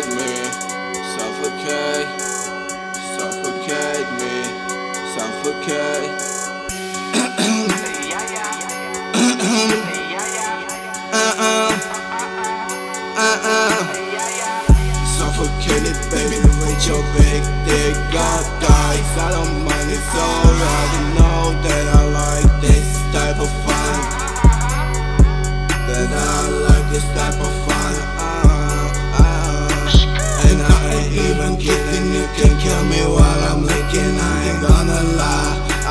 suffocate me, suffocate, suffocate me, suffocate. uh-uh, uh-uh. Suffocated, baby, with your big dick, God dies. I don't mind, it's alright. You know that I like this type of fun. That I like this type of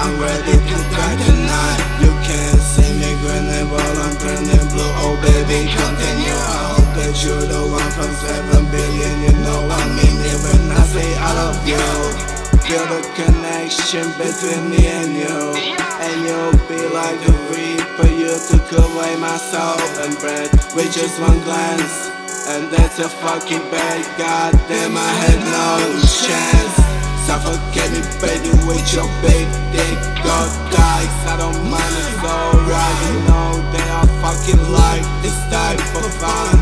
I'm ready to die tonight. You can't see me grinning while I'm turning blue. Oh, baby, continue. I hope that you're the one from 7 billion. You know I mean it when I say I love you. Feel the connection between me and you. And you'll be like a reaper. You took away my soul and breath with just one glance. And that's a fucking bad. Goddamn, I had no chance. Suffocate me, baby, with your big dick. God dies, I don't mind, it's alright. You know that I fucking like this type of fun.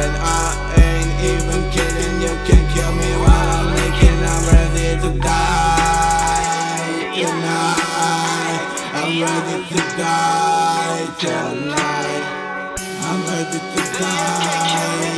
And I ain't even kidding, you can kill me while I'm making. I'm ready to die tonight. I'm ready to die tonight. I'm ready to die.